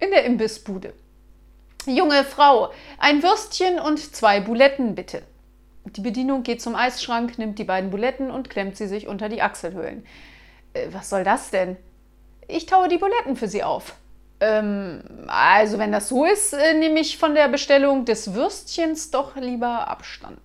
in der Imbissbude. Junge Frau, ein Würstchen und zwei Buletten bitte. Die Bedienung geht zum Eisschrank, nimmt die beiden Buletten und klemmt sie sich unter die Achselhöhlen. Äh, was soll das denn? Ich taue die Buletten für Sie auf. Ähm, also wenn das so ist, äh, nehme ich von der Bestellung des Würstchens doch lieber Abstand.